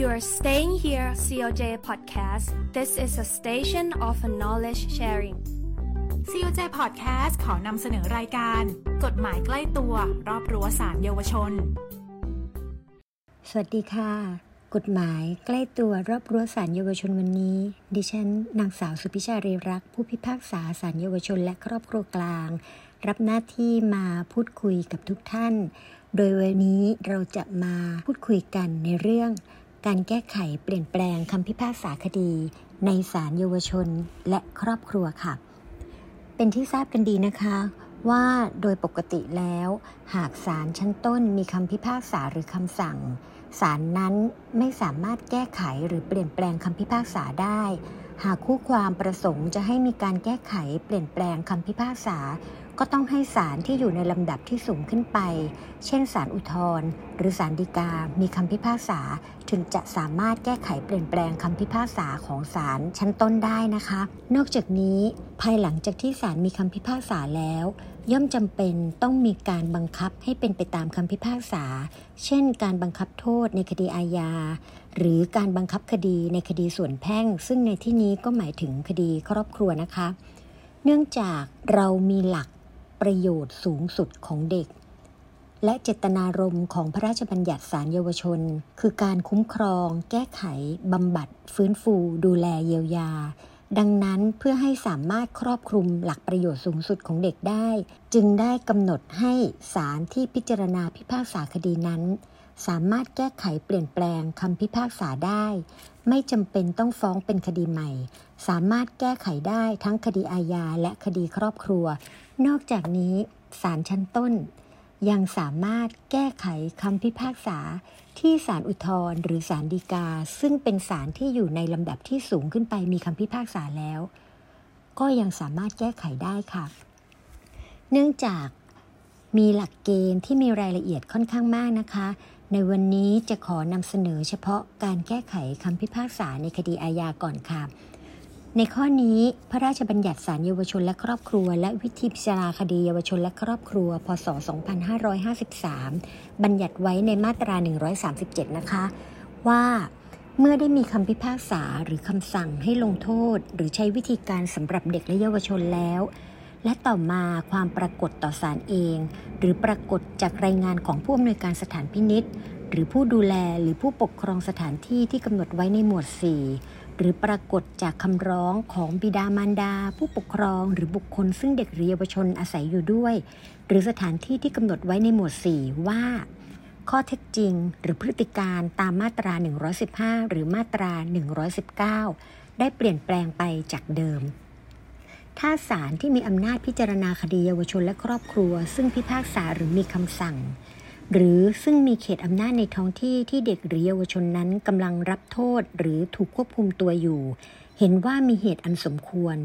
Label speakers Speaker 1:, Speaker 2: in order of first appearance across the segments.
Speaker 1: You're staying here, COJ Podcast. This is a station of knowledge sharing.
Speaker 2: COJ Podcast ขอนำเสนอรายการ กฎหมายใกล้ตัวรอบรั้วสารเยาวชน
Speaker 3: สวัสดีค่ะ กฎหมายใกล้ตัวรอบรั้วสารเยาวชนวันนี้ ดิฉันนางสาวสุพิชาเรรัก ผู้พิพากษาสารเยาวชนและครอบครัวกลาง รับหน้าที่มาพูดคุยกับทุกท่าน โดยวันนี้เราจะมาพูดคุยกันในเรื่อง การแก้ไขเปลี่ยนแปลงคำพิพากษาคดี ในศาลเยาวชนและครอบครัวค่ะ เป็นที่ทราบกันดีนะคะว่าโดยปกติแล้ว หากศาลชั้นต้นมีคำพิพากษาหรือคำสั่งศาลนั้นไม่สามารถแก้ไขหรือเปลี่ยนแปลงคำพิพากษาได้ หากคู่ความประสงค์จะให้มีการแก้ไขเปลี่ยนแปลงคำพิพากษา ก็ต้องให้ศาลที่อยู่ในลำดับที่สูงขึ้นไป เช่นศาลอุทธรณ์หรือศาลฎีกา มีคำพิพากษา ถึงจะสามารถแก้ไขเปลี่ยนแปลงคำพิพากษาของศาลชั้นต้นได้นะคะ นอกจากนี้ภายหลังจากที่ศาลมีคำพิพากษาแล้ว ย่อมจำเป็นต้องมีการบังคับให้เป็นไปตามคำพิพากษา เช่น การบังคับโทษในคดีอาญา หรือการบังคับคดีในคดีส่วนแพ่ง ซึ่งในที่นี้ก็หมายถึงคดีครอบครัวนะคะ เนื่องจากเรามีหลัก ประโยชน์สูงสุดของเด็ก และเจตนารมณ์ของพระราชบัญญัติสารเยาวชน คือการคุ้มครอง แก้ไขบำบัด ฟื้นฟู ดูแลเยียวยา ดังนั้นเพื่อให้สามารถครอบคลุมหลักประโยชน์สูงสุดของเด็กได้ จึงได้กำหนดให้ศาลที่พิจารณาพิพากษาคดีนั้น สามารถแก้ไขเปลี่ยนแปลงคำพิพากษาได้ ไม่จำเป็นต้องฟ้องเป็นคดีใหม่ สามารถแก้ไขได้ทั้งคดีอาญาและคดีครอบครัว นอกจากนี้ศาลชั้นต้น ยังสามารถแก้ไขคำพิพากษา ที่ศาลอุทธรณ์หรือศาลฎีกา ซึ่งเป็นศาลที่อยู่ในลำดับที่สูงขึ้นไปมีคำพิพากษาแล้ว ก็ยังสามารถแก้ไขได้ค่ะ เนื่องจากมีหลักเกณฑ์ที่มีรายละเอียดค่อนข้างมากนะคะ ในวันนี้จะขอนำเสนอเฉพาะการแก้ไขคำพิพากษาในคดีอาญาก่อนค่ะ ในข้อนี้พระราชบัญญัติศาลเยาวชนและครอบครัว และวิธีพิจารณาคดีเยาวชนและครอบครัว พศ 2553 บัญญัติไว้ในมาตรา 137 นะคะ ว่าเมื่อได้มีคำพิพากษาหรือคำสั่งให้ลงโทษ หรือใช้วิธีการสำหรับเด็กและเยาวชนแล้ว และต่อมาความปรากฏต่อศาลเอง หรือปรากฏจากรายงานของผู้อำนวยการสถานพินิษหรือผู้ดูแลหรือผู้ปกครองสถานที่ที่กำหนดไว้ในหมวด 4 หรือปรากฏจากคำร้องของบิดามารดา ผู้ปกครองหรือบุคคล ซึ่งเด็กหรือเยาวชนอาศัยอยู่ด้วย หรือสถานที่ที่กำหนดไว้ในหมวด 4 ว่า ข้อเท็จจริง หรือพฤติการตามมาตรา 115 หรือมาตรา 119 ได้เปลี่ยนแปลงไปจากเดิม ถ้าศาลที่มีอำนาจพิจารณาคดีเยาวชนและครอบครัว ซึ่งพิพากษาหรือมีคำสั่ง หรือซึ่งมีเขตอำนาจในท้องที่ที่เด็กหรือเยาวชนนั้นกำลังรับโทษหรือถูกควบคุมตัวอยู่ เห็นว่ามีเหตุอันสมควร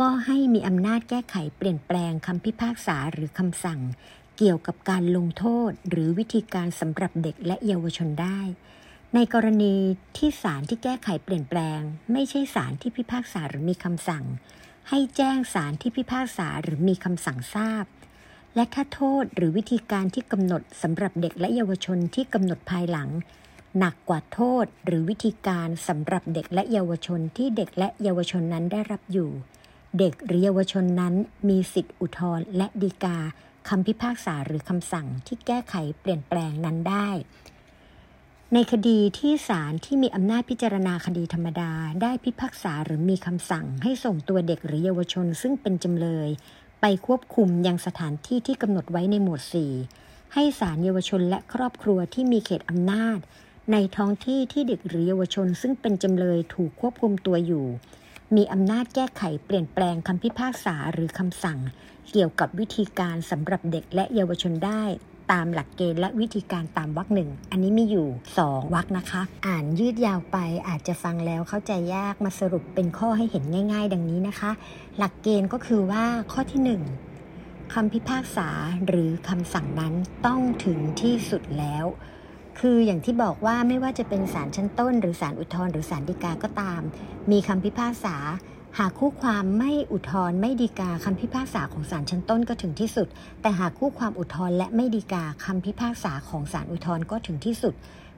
Speaker 3: ก็ให้มีอำนาจแก้ไขเปลี่ยนแปลงคำพิพากษาหรือคำสั่ง เกี่ยวกับการลงโทษ หรือวิธีการสำหรับเด็กและเยาวชนได้ในกรณีที่ศาลที่แก้ไขเปลี่ยนแปลง ไม่ใช่ศาลที่พิพากษาหรือมีคำสั่ง ให้แจ้งศาลที่พิพากษาหรือมีคำสั่งทราบ และถ้าโทษหรือวิธีการที่กำหนดสำหรับเด็กและเยาวชนที่กำหนดภายหลัง หนักกว่าโทษหรือวิธีการสำหรับเด็กและเยาวชนที่เด็กและเยาวชนนั้นได้รับอยู่ เด็กหรือเยาวชนนั้นมีสิทธิอุทธรณ์และฎีกาคำพิพากษาหรือคำสั่งที่แก้ไขเปลี่ยนแปลงนั้นได้ ในคดีที่ศาลที่มีอำนาจพิจารณาคดีธรรมดา ได้พิพากษาหรือมีคำสั่งให้ส่งตัวเด็กหรือเยาวชน ซึ่งเป็นจำเลย ไปควบคุมยังสถานที่ที่กำหนดไว้ในหมวด 4 ให้ศาลเยาวชนและครอบครัวที่มีเขตอำนาจ ในท้องที่ที่เด็กหรือเยาวชน ซึ่งเป็นจำเลยถูกควบคุมตัวอยู่ มีอำนาจแก้ไขเปลี่ยนแปลงคำพิพากษาหรือคำสั่ง เกี่ยวกับวิธีการสำหรับเด็กและเยาวชนได้ ตามหลักเกณฑ์และวิธีการตามวรรคหนึ่งอันนี้มีอยู่ 2วรรคนะคะ อ่านยืดยาวไปอาจจะฟังแล้วเข้าใจยากมาสรุปเป็นข้อให้เห็นง่าย ๆ ดังนี้นะคะ หลักเกณฑ์ก็คือว่าข้อที่ 1คำพิพากษาหรือคำสั่งนั้นต้องถึงที่สุดแล้วคืออย่างที่บอกว่าไม่ว่าจะเป็นศาลชั้นต้น หรือศาลอุทธรณ์หรือศาลฎีกาก็ตาม มีคำพิพากษา หากคู่ความไม่อุทธรณ์ไม่ดีกาคำพิพากษาของศาลชั้นต้นก็ถึงที่สุด แต่หากคู่ความอุทธรณ์และไม่ดีกาคำพิพากษาของศาลอุทธรณ์ก็ถึงที่สุด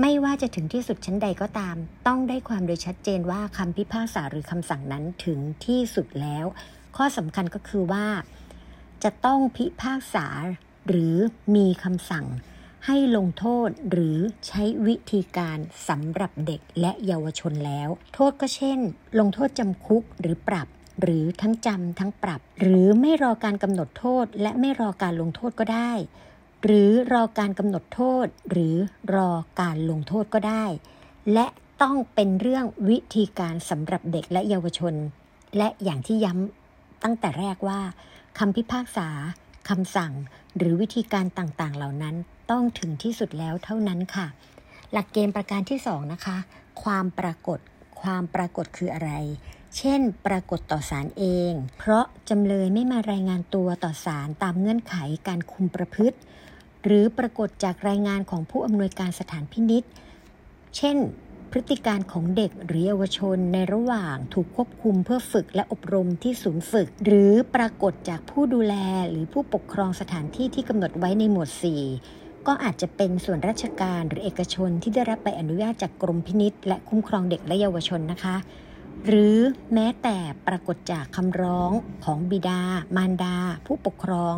Speaker 3: ไม่ว่าจะถึงที่สุดชั้นใดก็ตาม ต้องได้ความโดยชัดเจนว่าคำพิพากษาหรือคำสั่งนั้นถึงที่สุดแล้ว ข้อสำคัญก็คือว่า จะต้องพิพากษาหรือมีคำสั่ง ให้ลงโทษหรือใช้วิธีการสำหรับเด็กและเยาวชนแล้ว โทษก็เช่น ลงโทษจำคุกหรือปรับ หรือทั้งจำทั้งปรับ หรือไม่รอการกำหนดโทษ และไม่รอการลงโทษก็ได้ หรือรอการกำหนดโทษ หรือรอการลงโทษก็ได้ และต้องเป็นเรื่องวิธีการสำหรับเด็กและเยาวชน และอย่างที่ย้ำตั้งแต่แรกว่าคำพิพากษาคำสั่ง หรือวิธีการต่างๆ เหล่านั้นต้องถึงที่สุดแล้วเท่านั้นค่ะ หลักเกณฑ์ประการที่สองนะคะ ความปรากฏ ความปรากฏคืออะไร เช่น ปรากฏต่อศาลเอง เพราะจำเลยไม่มารายงานตัวต่อศาลตามเงื่อนไขการคุมประพฤติ หรือปรากฏจากรายงานของผู้อำนวยการสถานพินิษเช่น พฤติการของเด็กหรือเยาวชนในระหว่างถูกควบคุมเพื่อฝึกและอบรมที่ศูนย์ฝึก หรือปรากฏจากผู้ดูแลหรือผู้ปกครองสถานที่ที่กำหนดไว้ในหมวด 4 ก็อาจจะเป็นส่วนราชการหรือเอกชนที่ได้รับใบอนุญาตจากกรมพินิษและคุ้มครองเด็กและเยาวชนนะคะ หรือแม้แต่ปรากฏจากคำร้องของบิดา มารดา ผู้ปกครอง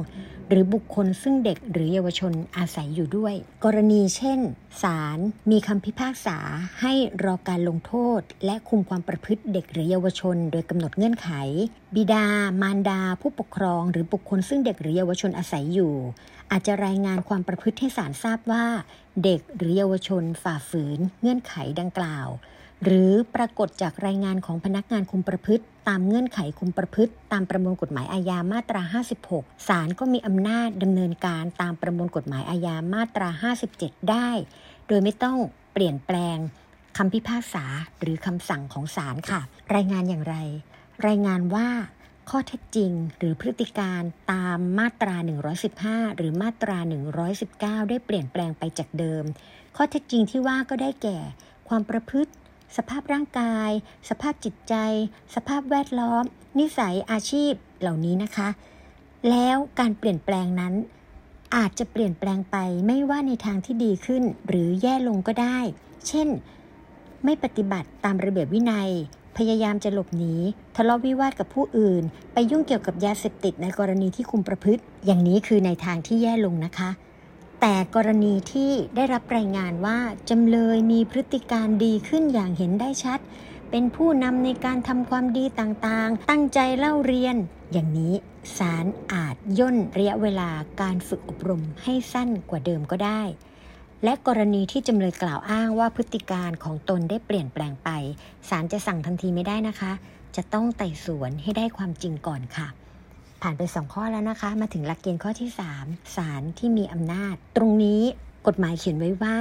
Speaker 3: หรือบุคคลซึ่งเด็กหรือเยาวชนอาศัยอยู่ด้วย กรณีเช่น ศาลมีคำพิพากษาให้รอการลงโทษ และคุมความประพฤติเด็กหรือเยาวชน โดยกำหนดเงื่อนไข บิดา มารดา ผู้ปกครอง หรือบุคคลซึ่งเด็กหรือเยาวชนอาศัยอยู่ อาจจะรายงานความประพฤติให้ศาลทราบว่า เด็กหรือเยาวชนฝ่าฝืน เงื่อนไขดังกล่าว หรือปรากฏจากรายงานของพนักงานคุมประพฤติ ตามเงื่อนไขคุมประพฤติ ตามประมวลกฎหมายอาญามาตรา 56 ศาลก็มีอำนาจดำเนินการตามประมวลกฎหมายอาญามาตรา 57 ได้ โดยไม่ต้องเปลี่ยนแปลงคำพิพากษาหรือคำสั่งของศาลค่ะ รายงานอย่างไร รายงานว่าข้อเท็จจริงหรือพฤติการตามมาตรา 115 หรือมาตรา 119 ได้เปลี่ยนแปลงไปจากเดิม ข้อเท็จจริงที่ว่าก็ได้แก่ ความประพฤติ สภาพร่างกาย สภาพจิตใจ สภาพแวดล้อม นิสัยอาชีพเหล่านี้นะคะ แล้วการเปลี่ยนแปลงนั้น อาจจะเปลี่ยนแปลงไปไม่ว่าในทางที่ดีขึ้นหรือแย่ลงก็ได้ เช่น ไม่ปฏิบัติตามระเบียบวินัย พยายามจะหลบหนี ทะเลาะวิวาทกับผู้อื่น ไปยุ่งเกี่ยวกับยาเสพติดในกรณีที่คุมประพฤติ อย่างนี้คือในทางที่แย่ลงนะคะ แต่กรณีที่ได้รับรายงานว่าจำเลยมีพฤติการดีขึ้นอย่างเห็นได้ชัด เป็นผู้นำในการทำความดีต่างๆ ตั้งใจเล่าเรียน อย่างนี้ศาลอาจย่นระยะเวลาการฝึกอบรมให้สั้นกว่าเดิมก็ได้ และกรณีที่จำเลยกล่าวอ้างว่าพฤติการของตนได้เปลี่ยนแปลงไปศาลจะสั่งทันทีไม่ได้นะคะ จะต้องไต่สวนให้ได้ความจริงก่อนค่ะ ผ่านไปสองข้อแล้วนะคะ มาถึงหลักเกณฑ์ข้อที่ 3 ศาลที่มีอำนาจ ตรงนี้กฎหมายเขียนไว้ว่า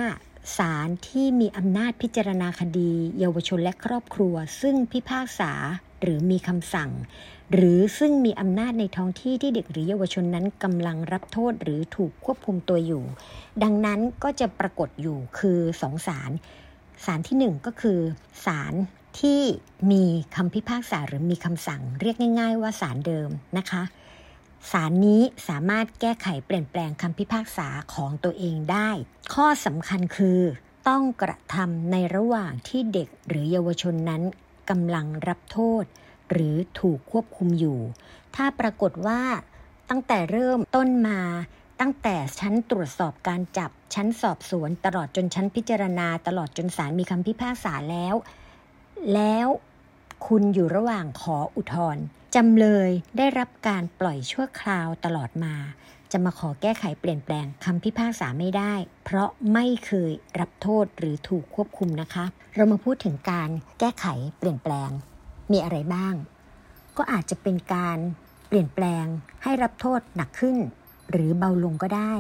Speaker 3: ศาลที่มีอำนาจพิจารณาคดี เยาวชนและครอบครัว ซึ่งพิพากษาหรือมีคำสั่ง หรือซึ่งมีอำนาจในท้องที่ที่เด็กหรือเยาวชนนั้นกำลังรับโทษหรือถูกควบคุมตัวอยู่ ดังนั้นก็จะปรากฏอยู่คือสองศาลศาลที่หนึ่งก็คือศาล ที่มีคำพิพากษาหรือมีคำสั่ง เรียกง่าย ๆ ว่าศาลเดิมนะคะศาลนี้สามารถแก้ไขเปลี่ยนแปลงคำพิพากษาของตัวเองได้ ข้อสำคัญคือต้องกระทำในระหว่างที่เด็กหรือเยาวชนนั้นกำลังรับโทษ หรือถูกควบคุมอยู่ ถ้าปรากฏว่าตั้งแต่เริ่มต้นมา ตั้งแต่ชั้นตรวจสอบการจับชั้นสอบสวน ตลอดจนชั้นพิจารณา ตลอดจนศาลมีคำพิพากษาแล้ว แล้วคุณอยู่ระหว่างขออุทธรณ์จำเลยได้รับการปล่อยชั่วคราวตลอดมา จะมาขอแก้ไขเปลี่ยนแปลงคำพิพากษาไม่ได้ เพราะไม่เคยรับโทษหรือถูกควบคุมนะคะ เรามาพูดถึงการแก้ไขเปลี่ยนแปลง มีอะไรบ้าง ก็อาจจะเป็นการเปลี่ยนแปลงให้รับโทษหนักขึ้น หรือเบาลงก็ได้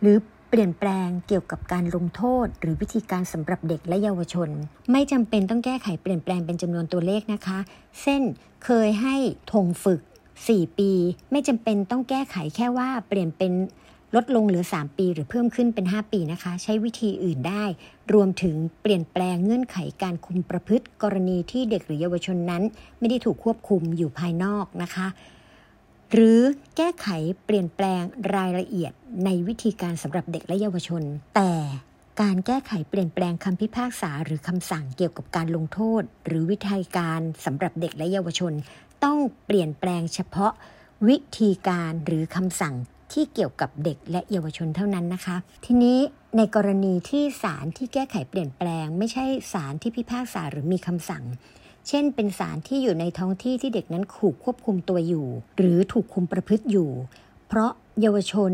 Speaker 3: หรือ เปลี่ยนแปลงเกี่ยวกับการลงโทษ หรือวิธีการสำหรับเด็กและเยาวชน ไม่จำเป็นต้องแก้ไขเปลี่ยนแปลงเป็นจำนวนตัวเลขนะคะ เช่นเคยให้ทงฝึก 4 ปี ไม่จำเป็นต้องแก้ไขแค่ว่าเปลี่ยนเป็นลดลงเหลือ 3 ปีหรือเพิ่มขึ้นเป็น 5 ปีนะคะ ใช้วิธีอื่นได้ รวมถึงเปลี่ยนแปลงเงื่อนไขการคุมประพฤติ กรณีที่เด็กหรือเยาวชนนั้น ไม่ได้ถูกควบคุมอยู่ภายนอกนะคะ หรือแก้ไขเปลี่ยนแปลงรายละเอียดในวิธีการสำหรับเด็กและเยาวชน แต่การแก้ไขเปลี่ยนแปลงคำพิพากษาหรือคำสั่งเกี่ยวกับการลงโทษ หรือวิธีการสำหรับเด็กและเยาวชน ต้องเปลี่ยนแปลงเฉพาะวิธีการหรือคำสั่งที่เกี่ยวกับเด็กและเยาวชนเท่านั้นนะคะ ทีนี้ในกรณีที่ศาลที่แก้ไขเปลี่ยนแปลง ไม่ใช่ศาลที่พิพากษาหรือมีคำสั่ง เช่น เป็นศาลที่อยู่ในท้องที่ที่เด็กนั้นถูกควบคุมตัวอยู่ หรือถูกคุมประพฤติอยู่ เพราะเยาวชน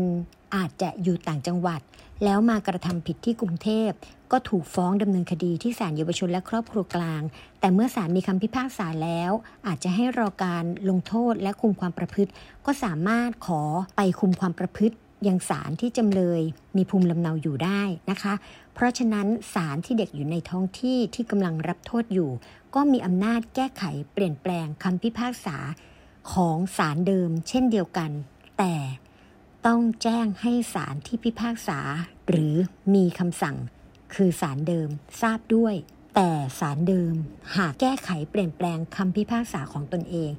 Speaker 3: อาจจะอยู่ต่างจังหวัด แล้วมากระทำผิดที่กรุงเทพ ก็ถูกฟ้องดำเนินคดีที่ศาลเยาวชนและครอบครัวกลาง แต่เมื่อศาลมีคำพิพากษาแล้ว อาจจะให้รอการลงโทษและคุมความประพฤติ ก็สามารถขอไปคุมความประพฤติ ยังศาลที่จำเลยมีภูมิลำเนาอยู่ได้นะคะ เพราะฉะนั้นศาลที่เด็กอยู่ในท้องที่ที่กำลังรับโทษอยู่ ก็มีอำนาจแก้ไขเปลี่ยนแปลงคำพิพากษาของศาลเดิม เช่นเดียวกัน แต่ต้องแจ้งให้ศาลที่พิพากษา หรือมีคำสั่ง คือศาลเดิมทราบด้วย แต่ศาลเดิมหากแก้ไขเปลี่ยนแปลงคำพิพากษาของตนเอง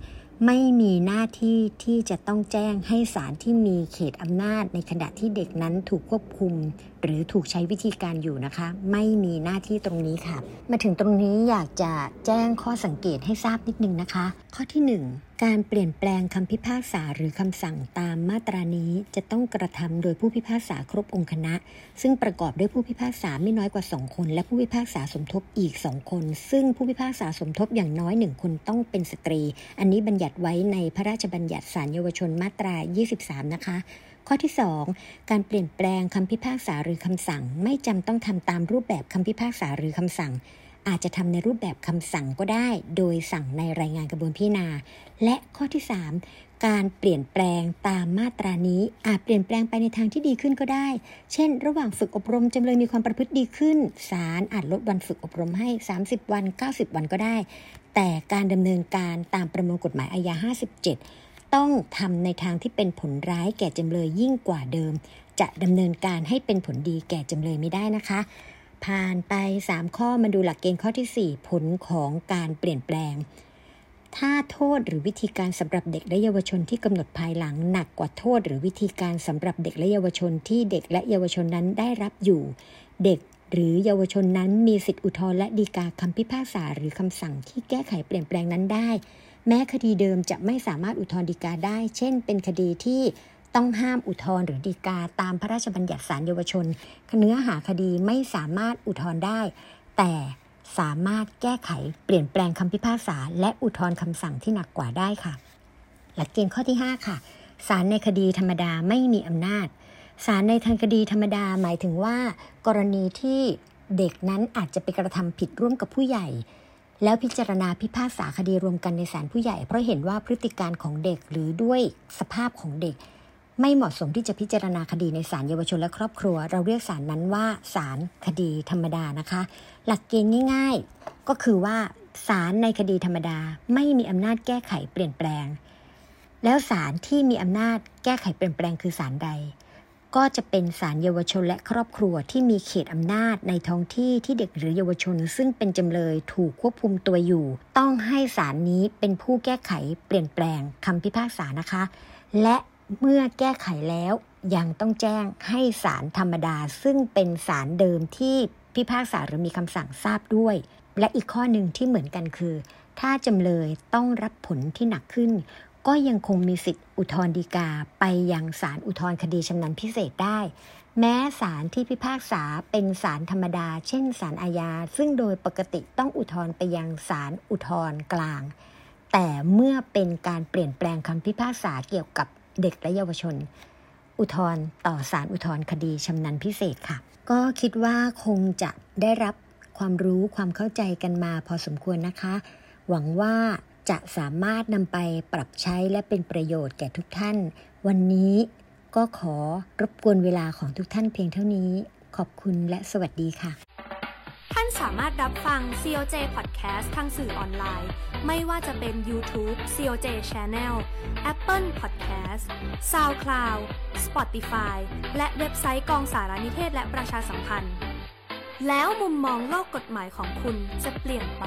Speaker 3: ไม่มีหน้าที่ที่จะต้องแจ้งให้ศาลที่มีเขตอำนาจ ในขณะที่เด็กนั้นถูกควบคุม หรือถูกใช้วิธีการอยู่นะคะ ไม่มีหน้าที่ตรงนี้ค่ะ มาถึงตรงนี้อยากจะแจ้งข้อสังเกตให้ทราบนิดนึงนะคะ ข้อที่ 1 การเปลี่ยนแปลงคำพิพากษาหรือคำสั่งตามมาตรานี้จะต้องกระทำโดยผู้พิพากษาครบองค์คณะ ซึ่งประกอบด้วยผู้พิพากษาไม่น้อยกว่า 2 คน และผู้พิพากษาสมทบอีก 2 คน ซึ่งผู้พิพากษาสมทบอย่างน้อย 1 คนต้องเป็นสตรี อันนี้บัญญัติไว้ในพระราชบัญญัติศาลเยาวชนมาตรา 23 นะคะข้อที่ 2 การเปลี่ยนแปลงคำพิพากษาหรือคำสั่ง ไม่จำต้องทำตามรูปแบบคำพิพากษาหรือคำสั่ง อาจจะทำในรูปแบบคำสั่งก็ได้ โดยสั่งในรายงานกระบวนพิจารณา และข้อที่ 3 การเปลี่ยนแปลงตามมาตรานี้อาจเปลี่ยนแปลงไปในทางที่ดีขึ้นก็ได้ เช่น ระหว่างฝึกอบรมจำเลยมีความประพฤติดีขึ้นศาลอาจลดวันฝึกอบรมให้ 30 วัน 90 วันก็ได้ แต่การดำเนินการตามประมวลกฎหมายอาญา 57ต้องทำในทางที่เป็นผลร้ายแก่จำเลยยิ่งกว่าเดิม จะดำเนินการให้เป็นผลดีแก่จำเลยไม่ได้นะคะ ผ่านไป 3 ข้อมาดูหลักเกณฑ์ข้อที่ 4 ผลของการเปลี่ยนแปลง ถ้าโทษหรือวิธีการสำหรับเด็กและเยาวชนที่กำหนดภายหลังหนักกว่าโทษ หรือวิธีการสำหรับเด็กและเยาวชนที่เด็กและเยาวชนนั้นได้รับอยู่ เด็กหรือเยาวชนนั้นมีสิทธิอุทธรณ์และฎีกาคำพิพากษาหรือคำสั่งที่แก้ไขเปลี่ยนแปลงนั้นได้ แม้คดีเดิมจะไม่สามารถอุทธรณ์ฎีกาได้ เช่น เป็นคดีที่ ต้องห้ามอุทธรณ์หรือฎีกาตามพระราชบัญญัติศาลเยาวชนเนื้อหาคดีไม่สามารถอุทธรณ์ได้ แต่สามารถแก้ไขเปลี่ยนแปลงคำพิพากษา และอุทธรณ์คำสั่งที่หนักกว่าได้ค่ะ หลักเกณฑ์ข้อที่ 5 ค่ะศาลในคดีธรรมดาไม่มีอำนาจศาลในทางคดีธรรมดาหมายถึงว่า กรณีที่เด็กนั้นอาจจะไปกระทำผิดร่วมกับผู้ใหญ่ แล้วพิจารณาพิพากษาคดีรวมกันในศาลผู้ใหญ่ เพราะเห็นว่าพฤติการของเด็กหรือด้วยสภาพของเด็ก ไม่เหมาะสมที่จะพิจารณาคดีในศาลเยาวชนและครอบครัว เราเรียกศาลนั้นว่าศาลคดีธรรมดานะคะ หลักเกณฑ์ง่าย ๆ ก็คือว่าศาลในคดีธรรมดาไม่มีอำนาจแก้ไขเปลี่ยนแปลง แล้วศาลที่มีอำนาจแก้ไขเปลี่ยนแปลงคือศาลใด ก็จะเป็นศาลเยาวชนและครอบครัวที่มีเขตอำนาจในท้องที่ที่เด็กหรือเยาวชน ซึ่งเป็นจำเลยถูกควบคุมตัวอยู่ ต้องให้ศาลนี้เป็นผู้แก้ไขเปลี่ยนแปลงคำพิพากษานะคะ และ เมื่อแก้ไขแล้วยังต้องแจ้งให้ศาลธรรมดา ซึ่งเป็นศาลเดิมที่พิพากษาหรือมีคำสั่งทราบด้วย และอีกข้อหนึ่งที่เหมือนกันคือ ถ้าจำเลยต้องรับผลที่หนักขึ้น ก็ยังคงมีสิทธิอุทธรฎีกาไปยังศาลอุทธรคดีชำนาญพิเศษได้ แม้ศาลที่พิพากษาเป็นศาลธรรมดา เช่นศาลอาญาซึ่งโดยปกติต้องอุทธรไปยังศาลอุทธรกลาง แต่เมื่อเป็นการเปลี่ยนแปลงคำพิพากษาเกี่ยวกับ เด็กและเยาวชน อุทธร์ต่อศาลอุทธร์คดีชำนาญพิเศษค่ะ ก็คิดว่าคงจะได้รับความรู้ความเข้าใจกันมาพอสมควรนะคะ หวังว่าจะสามารถนำไปปรับใช้และเป็นประโยชน์แก่ทุกท่าน วันนี้ก็ขอรบกวนเวลาของทุกท่านเพียงเท่านี้ ขอบคุณและสวัสดีค่ะ
Speaker 1: ท่านสามารถรับฟัง COJ Podcast ทางสื่อออนไลน์ ไม่ว่าจะเป็น YouTube COJ Channel Apple Podcast SoundCloud Spotify และเว็บไซต์กองสารนิเทศและประชาสัมพันธ์ แล้วมุมมองโลกกฎหมายของคุณจะเปลี่ยนไป